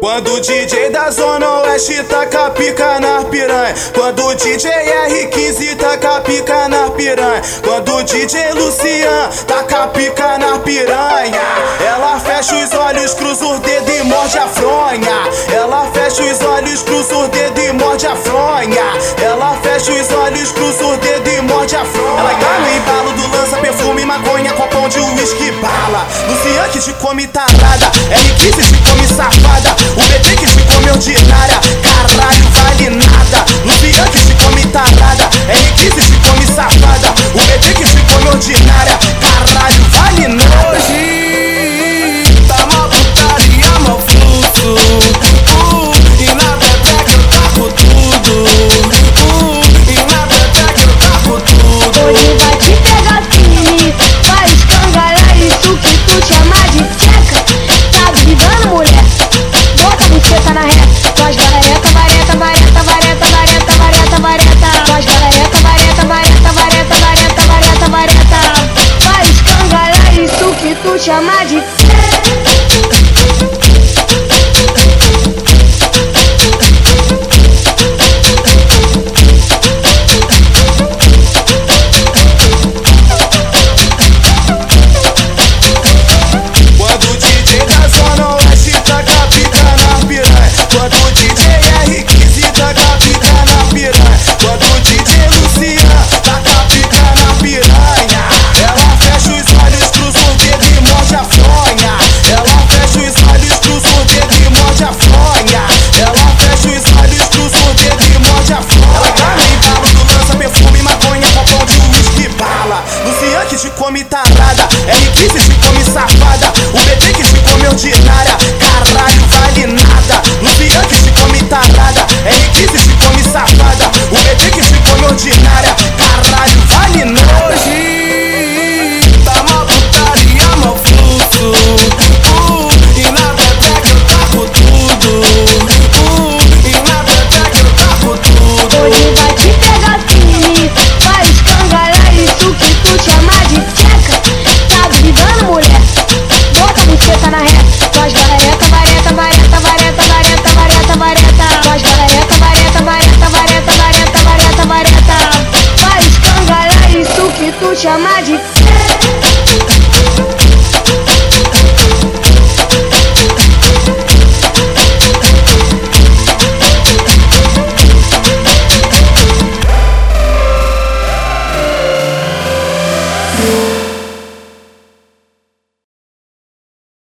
Quando o DJ da Zona Oeste taca pica na piranha. Quando o DJ R15 taca pica na piranha. Quando o DJ Lucian taca pica na piranha. Ela fecha os olhos, cruza os dedos e morde a fronha. Ela fecha os olhos, cruza os dedos e morde a fronha. Ela fecha os olhos, cruza bala. Lucian que te come tarada, L15 te come safada, o bebê que te come ordinária. Caralho, vale nada. Puxa chamar de vomitar. chama de